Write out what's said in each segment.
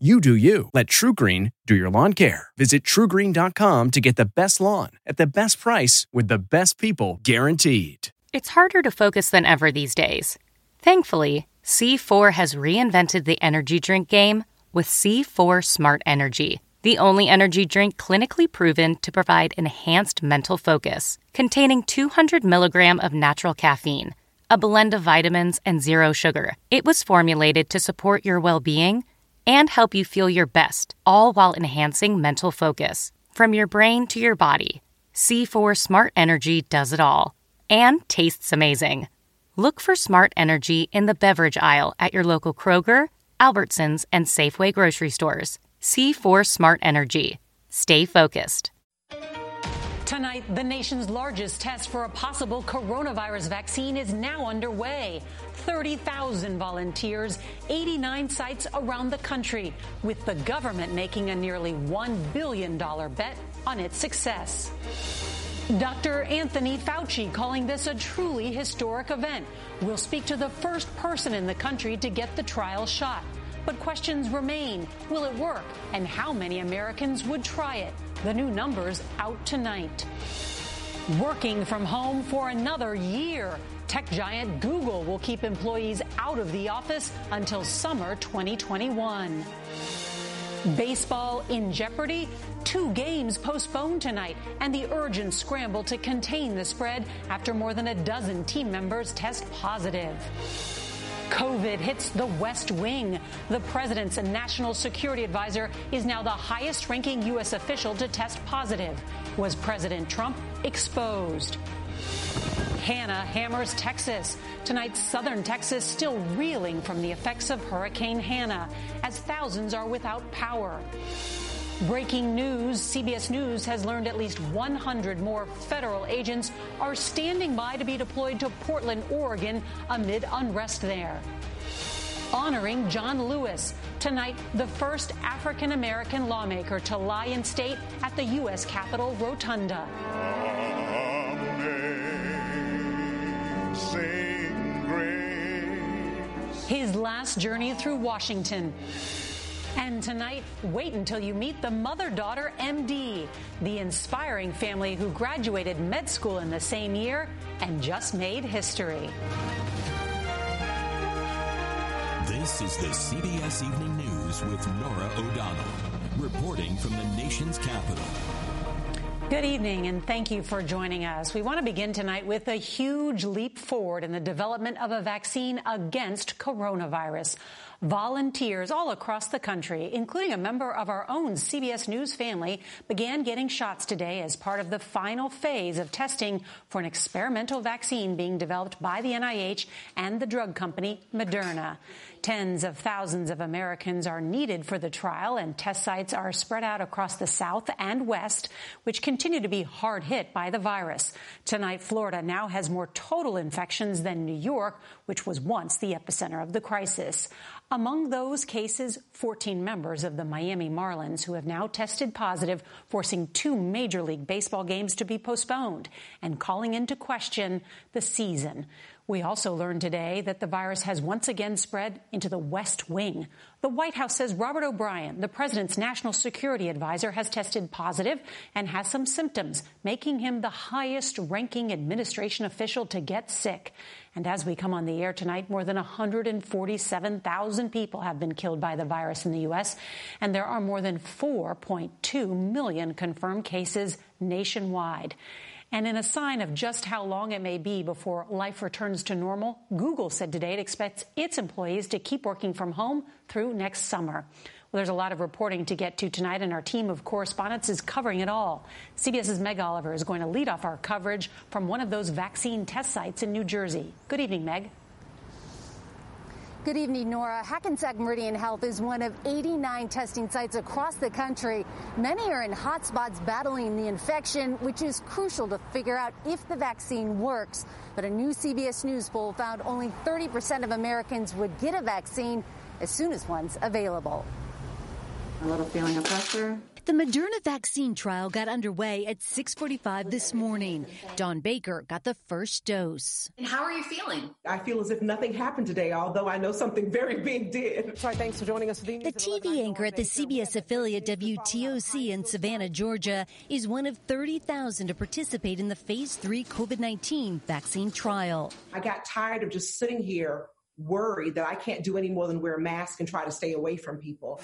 You do you. Let TruGreen do your lawn care. Visit trugreen.com to get the best lawn at the best price with the best people guaranteed. It's harder to focus than ever these days. Thankfully, C4 has reinvented the energy drink game with C4 Smart Energy, the only energy drink clinically proven to provide enhanced mental focus, containing 200 milligram of natural caffeine, a blend of vitamins, and zero sugar. It was formulated to support your well being and help you feel your best, all while enhancing mental focus. From your brain to your body, C4 Smart Energy does it all and tastes amazing. Look for Smart Energy in the beverage aisle at your local Kroger, Albertsons, and Safeway grocery stores. C4 Smart Energy. Stay focused. Tonight, the nation's largest test for a possible coronavirus vaccine is now underway. 30,000 volunteers, 89 sites around the country, with the government making a nearly $1 billion bet on its success. Dr. Anthony Fauci calling this a truly historic event. We'll speak to the first person in the country to get the trial shot. But questions remain. Will it work? And how many Americans would try it? The new numbers out tonight. Working from home for another year. Tech giant Google will keep employees out of the office until summer 2021. Baseball in jeopardy? Two games postponed tonight, and the urgent scramble to contain the spread after more than a dozen team members test positive. COVID hits the West Wing. The president's national security advisor is now the highest ranking U.S. official to test positive. Was President Trump exposed? Hanna hammers Texas. Tonight, southern Texas still reeling from the effects of Hurricane Hanna as thousands are without power. Breaking news CBS News has learned at least 100 more federal agents are standing by to be deployed to Portland, Oregon amid unrest there. Honoring John Lewis. Tonight, the first African American lawmaker to lie in state at the U.S. Capitol Rotunda. His last journey through Washington. And tonight, wait until you meet the mother daughter MD, the inspiring family who graduated med school in the same year and just made history. This is the CBS Evening News with Norah O'Donnell, reporting from the nation's capital. Good evening, and thank you for joining us. We want to begin tonight with a huge leap forward in the development of a vaccine against coronavirus. Volunteers all across the country, including a member of our own CBS News family, began getting shots today as part of the final phase of testing for an experimental vaccine being developed by the NIH and the drug company Moderna. Tens of thousands of Americans are needed for the trial, and test sites are spread out across the South and West, which continue to be hard hit by the virus. Tonight, Florida now has more total infections than New York, which was once the epicenter of the crisis. Among those cases, 14 members of the Miami Marlins who have now tested positive, forcing two Major League Baseball games to be postponed and calling into question the season. We also learned today that the virus has once again spread into the West Wing. The White House says Robert O'Brien, the president's national security advisor, has tested positive and has some symptoms, making him the highest ranking administration official to get sick. And as we come on the air tonight, more than 147,000 people have been killed by the virus in the U.S., and there are more than 4.2 million confirmed cases nationwide. And in a sign of just how long it may be before life returns to normal, Google said today it expects its employees to keep working from home through next summer. Well, there's a lot of reporting to get to tonight, and our team of correspondents is covering it all. CBS's Meg Oliver is going to lead off our coverage from one of those vaccine test sites in New Jersey. Good evening, Meg. Good evening, Norah. Hackensack Meridian Health is one of 89 testing sites across the country. Many are in hotspots battling the infection, which is crucial to figure out if the vaccine works. But a new CBS News poll found only 30% of Americans would get a vaccine as soon as one's available. A little feeling of pressure. The Moderna vaccine trial got underway at 6:45 this morning. Dawn Baker got the first dose. And how are you feeling? I feel as if nothing happened today, although I know something very big did. Sorry, thanks for joining us. The TV anchor at the CBS affiliate WTOC in Savannah, Georgia, is one of 30,000 to participate in the phase 3 COVID-19 vaccine trial. I got tired of just sitting here worried that I can't do any more than wear a mask and try to stay away from people.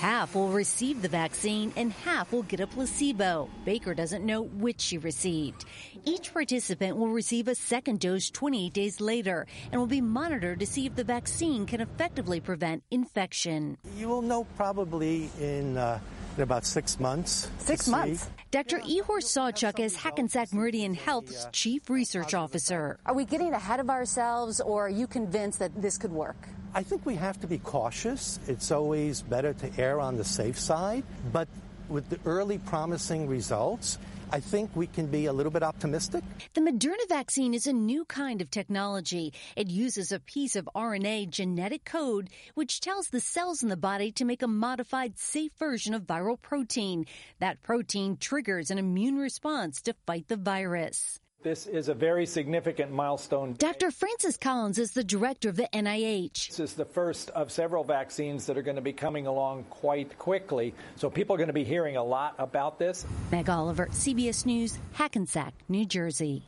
Half will receive the vaccine and half will get a placebo. Baker doesn't know which she received. Each participant will receive a second dose 28 days later and will be monitored to see if the vaccine can effectively prevent infection. You will know probably in uh, in about six months. Six months. Dr. Ihor Sawczuk is Hackensack Meridian Health's chief research officer. Are we getting ahead of ourselves or are you convinced that this could work? I think we have to be cautious. It's always better to err on the safe side. But with the early promising results, I think we can be a little bit optimistic. The Moderna vaccine is a new kind of technology. It uses a piece of RNA genetic code which tells the cells in the body to make a modified safe version of viral protein. That protein triggers an immune response to fight the virus. This is a very significant milestone. Dr. Francis Collins is the director of the NIH. This is the first of several vaccines that are going to be coming along quite quickly. So people are going to be hearing a lot about this. Meg Oliver, CBS News, Hackensack, New Jersey.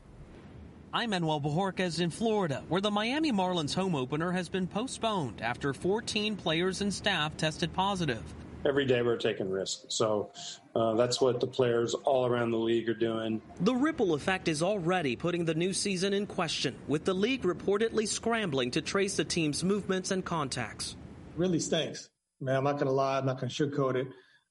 I'm Manuel Bojorquez in Florida, where the Miami Marlins home opener has been postponed after 14 players and staff tested positive every day we're taking risks. So uh, that's what the players all around the league are doing. The ripple effect is already putting the new season in question, with the league reportedly scrambling to trace the team's movements and contacts. Really stinks. Man, I'm not going to lie. I'm not going to sugarcoat it.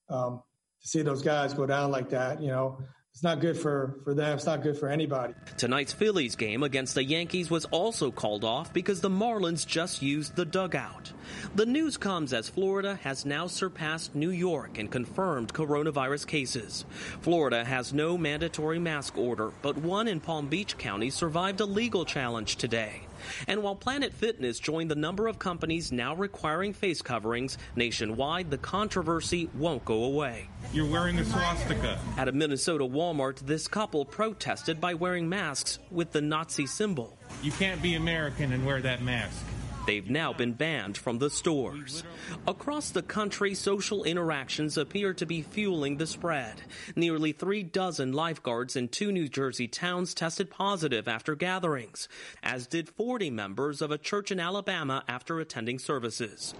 Um, to see those guys go down like that, you know, it's not good for, for them. It's not good for anybody. Tonight's Phillies game against the Yankees was also called off because the Marlins just used the dugout. The news comes as Florida has now surpassed New York in confirmed coronavirus cases. Florida has no mandatory mask order, but one in Palm Beach County survived a legal challenge today. And while Planet Fitness joined the number of companies now requiring face coverings nationwide, the controversy won't go away. You're wearing a swastika. At a Minnesota Walmart, this couple protested by wearing masks with the Nazi symbol. You can't be American and wear that mask. They've now been banned from the stores. Across the country, social interactions appear to be fueling the spread. Nearly three dozen lifeguards in two New Jersey towns tested positive after gatherings, as did 40 members of a church in Alabama after attending services.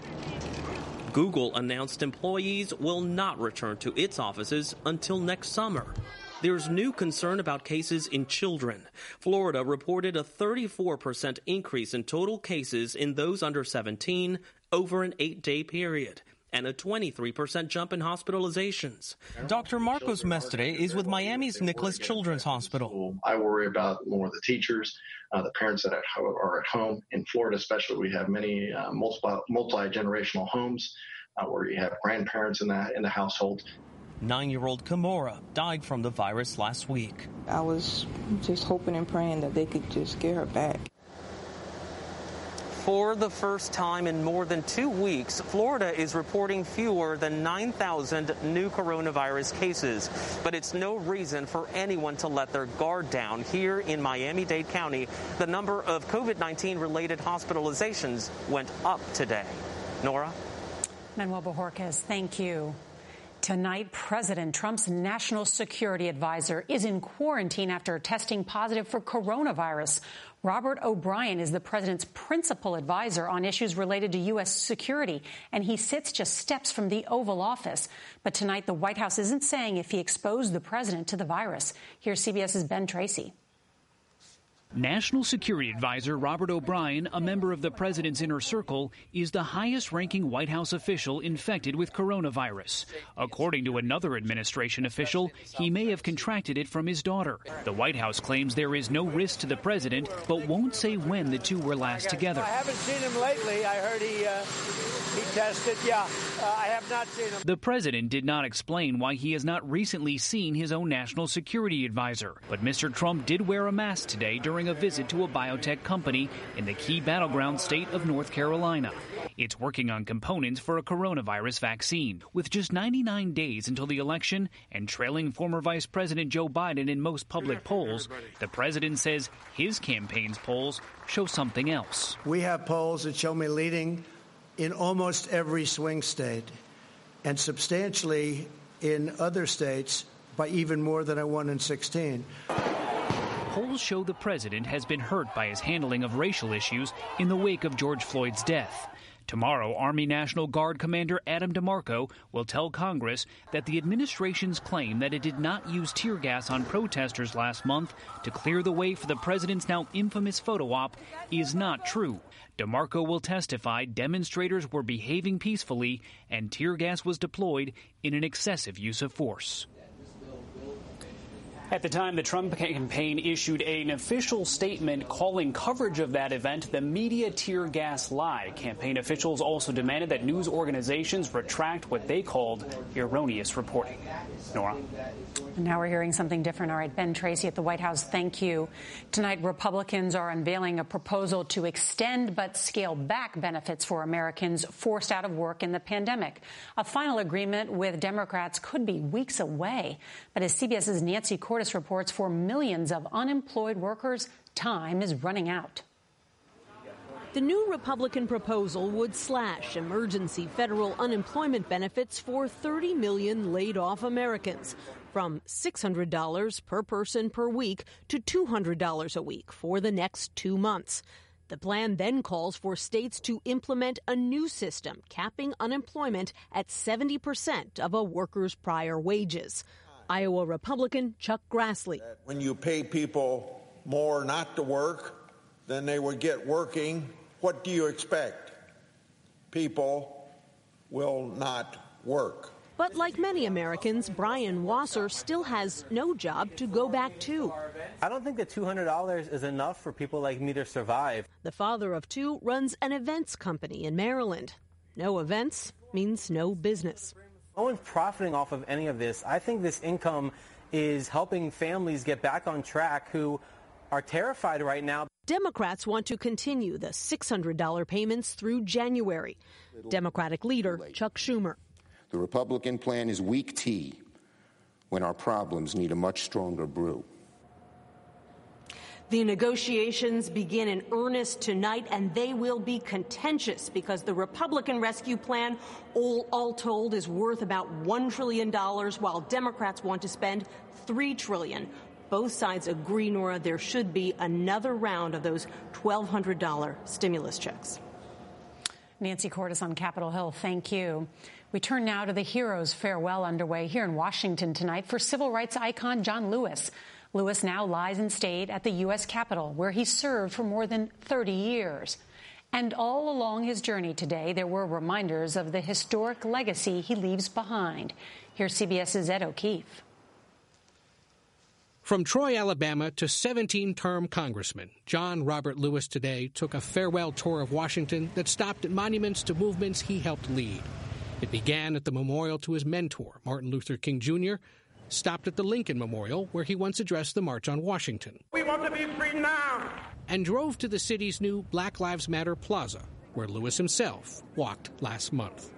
Google announced employees will not return to its offices until next summer. There's new concern about cases in children. Florida reported a 34% increase in total cases in those under 17 over an eight day period and a 23% jump in hospitalizations. Dr. Marcos Mestre is with Miami's Nicklaus Children's Hospital. I worry about more of the teachers, uh, the parents that are at home. In Florida, especially, we have many uh, multi generational homes uh, where you have grandparents in the in the household. Nine year old Kimora died from the virus last week. I was just hoping and praying that they could just get her back. For the first time in more than two weeks, Florida is reporting fewer than 9,000 new coronavirus cases. But it's no reason for anyone to let their guard down. Here in Miami Dade County, the number of COVID 19 related hospitalizations went up today. Norah? Manuel Bojorquez, thank you. Tonight, President Trump's national security advisor is in quarantine after testing positive for coronavirus. Robert O'Brien is the president's principal advisor on issues related to U.S. security, and he sits just steps from the Oval Office. But tonight, the White House isn't saying if he exposed the president to the virus. Here's CBS's Ben Tracy. National Security Advisor Robert O'Brien, a member of the president's inner circle, is the highest ranking White House official infected with coronavirus. According to another administration official, he may have contracted it from his daughter. The White House claims there is no risk to the president, but won't say when the two were last together. I haven't seen him lately. I heard he. Uh he tested. Yeah, uh, I have not seen him. The president did not explain why he has not recently seen his own national security advisor. But Mr. Trump did wear a mask today during a visit to a biotech company in the key battleground state of North Carolina. It's working on components for a coronavirus vaccine. With just 99 days until the election and trailing former Vice President Joe Biden in most public polls, the president says his campaign's polls show something else. We have polls that show me leading in almost every swing state and substantially in other states by even more than I won in 16. Polls show the president has been hurt by his handling of racial issues in the wake of George Floyd's death. Tomorrow, Army National Guard Commander Adam DeMarco will tell Congress that the administration's claim that it did not use tear gas on protesters last month to clear the way for the president's now infamous photo op is not true. DeMarco will testify demonstrators were behaving peacefully and tear gas was deployed in an excessive use of force. At the time, the Trump campaign issued an official statement calling coverage of that event the media tear gas lie. Campaign officials also demanded that news organizations retract what they called erroneous reporting. Norah. Now we're hearing something different. All right, Ben Tracy at the White House, thank you. Tonight, Republicans are unveiling a proposal to extend but scale back benefits for Americans forced out of work in the pandemic. A final agreement with Democrats could be weeks away. But as CBS's Nancy Cordes reports, for millions of unemployed workers, time is running out. The new Republican proposal would slash emergency federal unemployment benefits for 30 million laid off Americans from $600 per person per week to $200 a week for the next two months. The plan then calls for states to implement a new system capping unemployment at 70% of a worker's prior wages. Iowa Republican Chuck Grassley. When you pay people more not to work than they would get working, what do you expect? People will not work. But like many Americans, Brian Wasser still has no job to go back to. I don't think that $200 is enough for people like me to survive. The father of two runs an events company in Maryland. No events means no business. No one's profiting off of any of this. I think this income is helping families get back on track who are terrified right now. Democrats want to continue the $600 payments through January. Democratic leader Chuck Schumer. The Republican plan is weak tea when our problems need a much stronger brew. The negotiations begin in earnest tonight, and they will be contentious because the Republican rescue plan, all, all told, is worth about $1 trillion, while Democrats want to spend 3 trillion. Both sides agree, Norah, there should be another round of those $1,200 stimulus checks. Nancy Cordes on Capitol Hill, thank you. We turn now to the Heroes Farewell underway here in Washington tonight for civil rights icon John Lewis. Lewis now lies in state at the U.S. Capitol, where he served for more than 30 years. And all along his journey today, there were reminders of the historic legacy he leaves behind. Here's CBS's Ed O'Keefe. From Troy, Alabama to 17 term Congressman, John Robert Lewis today took a farewell tour of Washington that stopped at monuments to movements he helped lead. It began at the memorial to his mentor, Martin Luther King Jr., stopped at the Lincoln Memorial, where he once addressed the March on Washington. We want to be free now! And drove to the city's new Black Lives Matter Plaza, where Lewis himself walked last month.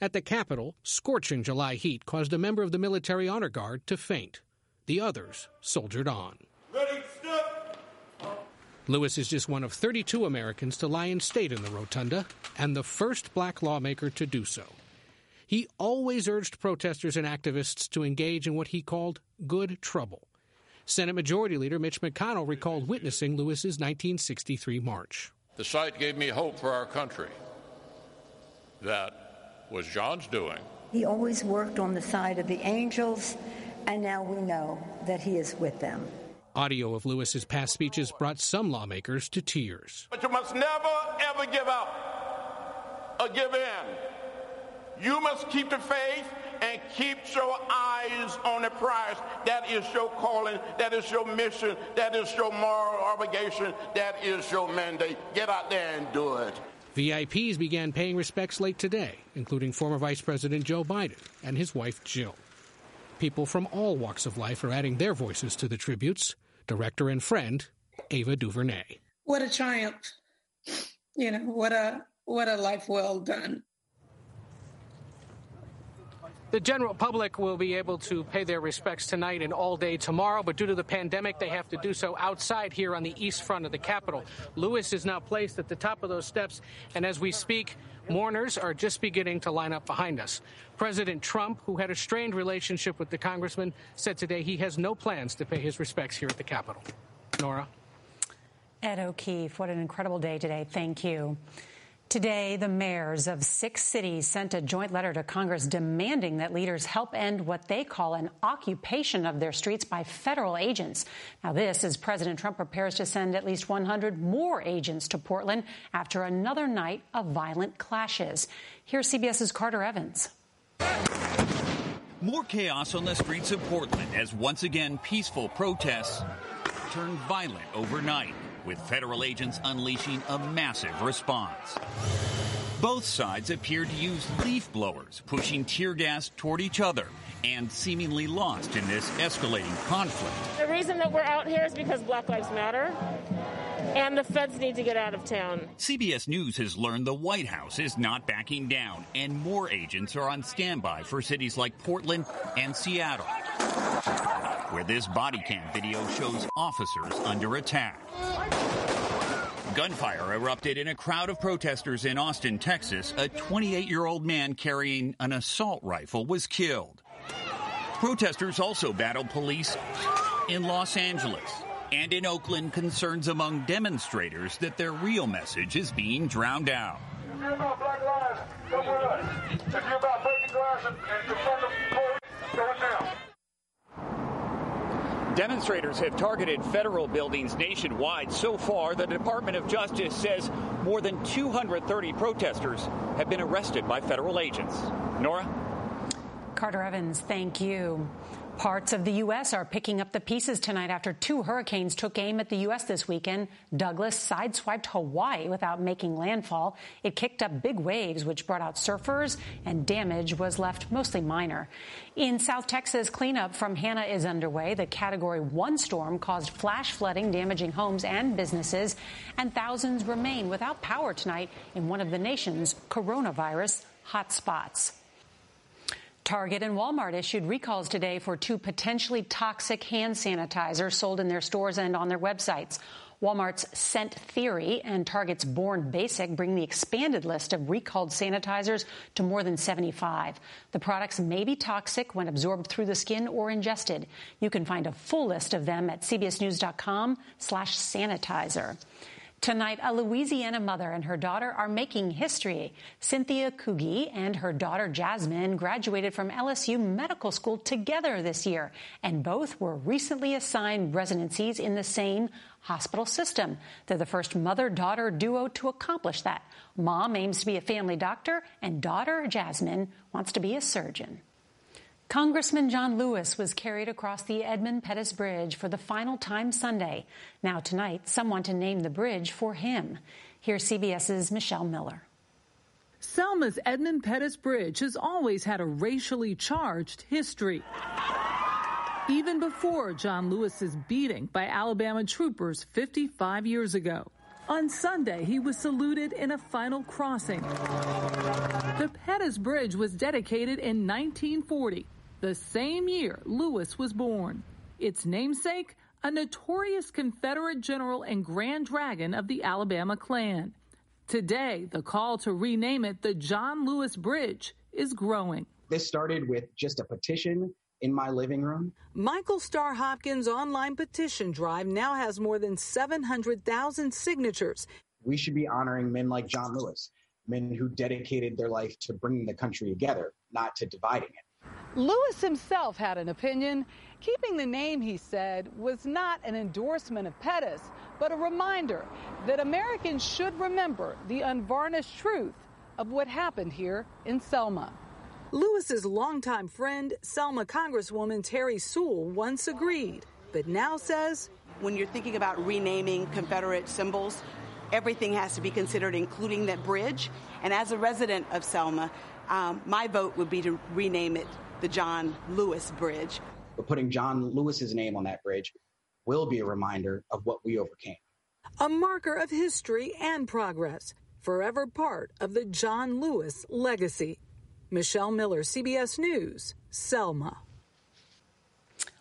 At the Capitol, scorching July heat caused a member of the Military Honor Guard to faint. The others soldiered on. Ready, step! Lewis is just one of 32 Americans to lie in state in the rotunda, and the first black lawmaker to do so. He always urged protesters and activists to engage in what he called good trouble. Senate Majority Leader Mitch McConnell recalled witnessing Lewis's 1963 march. The sight gave me hope for our country. That was John's doing. He always worked on the side of the angels, and now we know that he is with them. Audio of Lewis's past speeches brought some lawmakers to tears. But you must never, ever give up or give in. You must keep the faith and keep your eyes on the prize. That is your calling. That is your mission. That is your moral obligation. That is your mandate. Get out there and do it. VIPs began paying respects late today, including former Vice President Joe Biden and his wife Jill. People from all walks of life are adding their voices to the tributes. Director and friend Ava DuVernay. What a triumph! You know what a what a life well done. The general public will be able to pay their respects tonight and all day tomorrow, but due to the pandemic, they have to do so outside here on the east front of the Capitol. Lewis is now placed at the top of those steps, and as we speak, mourners are just beginning to line up behind us. President Trump, who had a strained relationship with the congressman, said today he has no plans to pay his respects here at the Capitol. Norah. Ed O'Keefe, what an incredible day today. Thank you. Today, the mayors of six cities sent a joint letter to Congress demanding that leaders help end what they call an occupation of their streets by federal agents. Now, this as President Trump prepares to send at least 100 more agents to Portland after another night of violent clashes. Here's CBS's Carter Evans. More chaos on the streets of Portland as once again peaceful protests turned violent overnight with federal agents unleashing a massive response. Both sides appeared to use leaf blowers, pushing tear gas toward each other and seemingly lost in this escalating conflict. The reason that we're out here is because Black Lives Matter and the feds need to get out of town. CBS News has learned the White House is not backing down, and more agents are on standby for cities like Portland and Seattle, where this body cam video shows officers under attack. Gunfire erupted in a crowd of protesters in Austin, Texas. A 28 year old man carrying an assault rifle was killed. Protesters also battled police in Los Angeles. And in Oakland, concerns among demonstrators that their real message is being drowned out. If you're about Black Lives, come with us. If you're about breaking glass and, and confronting the Demonstrators have targeted federal buildings nationwide. So far, the Department of Justice says more than 230 protesters have been arrested by federal agents. Norah? Carter Evans, thank you. Parts of the U.S. are picking up the pieces tonight after two hurricanes took aim at the U.S. this weekend. Douglas sideswiped Hawaii without making landfall. It kicked up big waves, which brought out surfers, and damage was left mostly minor. In South Texas, cleanup from Hanna is underway. The Category 1 storm caused flash flooding, damaging homes and businesses, and thousands remain without power tonight in one of the nation's coronavirus hotspots. Target and Walmart issued recalls today for two potentially toxic hand sanitizers sold in their stores and on their websites. Walmart's Scent Theory and Target's Born Basic bring the expanded list of recalled sanitizers to more than 75. The products may be toxic when absorbed through the skin or ingested. You can find a full list of them at cbsnews.com slash sanitizer. Tonight, a Louisiana mother and her daughter are making history. Cynthia Kugi and her daughter Jasmine graduated from LSU Medical School together this year, and both were recently assigned residencies in the same hospital system. They're the first mother daughter duo to accomplish that. Mom aims to be a family doctor, and daughter Jasmine wants to be a surgeon. Congressman John Lewis was carried across the Edmund Pettus Bridge for the final time Sunday. Now, tonight, some want to name the bridge for him. Here's CBS's Michelle Miller. Selma's Edmund Pettus Bridge has always had a racially charged history. Even before John Lewis's beating by Alabama troopers 55 years ago. On Sunday, he was saluted in a final crossing. The Pettus Bridge was dedicated in 1940 the same year Lewis was born. Its namesake, a notorious Confederate general and Grand Dragon of the Alabama Klan. Today, the call to rename it the John Lewis Bridge is growing. This started with just a petition in my living room. Michael Starr Hopkins' online petition drive now has more than 700,000 signatures. We should be honoring men like John Lewis, men who dedicated their life to bringing the country together, not to dividing it. Lewis himself had an opinion. Keeping the name, he said, was not an endorsement of Pettus, but a reminder that Americans should remember the unvarnished truth of what happened here in Selma. Lewis's longtime friend, Selma Congresswoman Terri Sewell, once agreed, but now says when you're thinking about renaming Confederate symbols, everything has to be considered, including that bridge. And as a resident of Selma, um, my vote would be to rename it the John Lewis Bridge. But putting John Lewis's name on that bridge will be a reminder of what we overcame. A marker of history and progress, forever part of the John Lewis legacy. Michelle Miller, CBS News, Selma.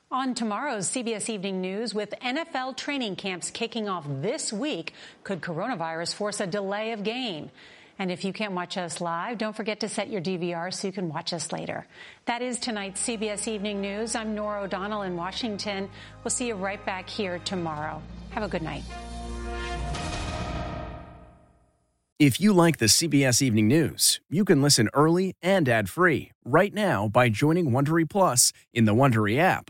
On tomorrow's CBS Evening News, with NFL training camps kicking off this week, could coronavirus force a delay of game? And if you can't watch us live, don't forget to set your DVR so you can watch us later. That is tonight's CBS Evening News. I'm Norah O'Donnell in Washington. We'll see you right back here tomorrow. Have a good night. If you like the CBS Evening News, you can listen early and ad-free right now by joining Wondery Plus in the Wondery app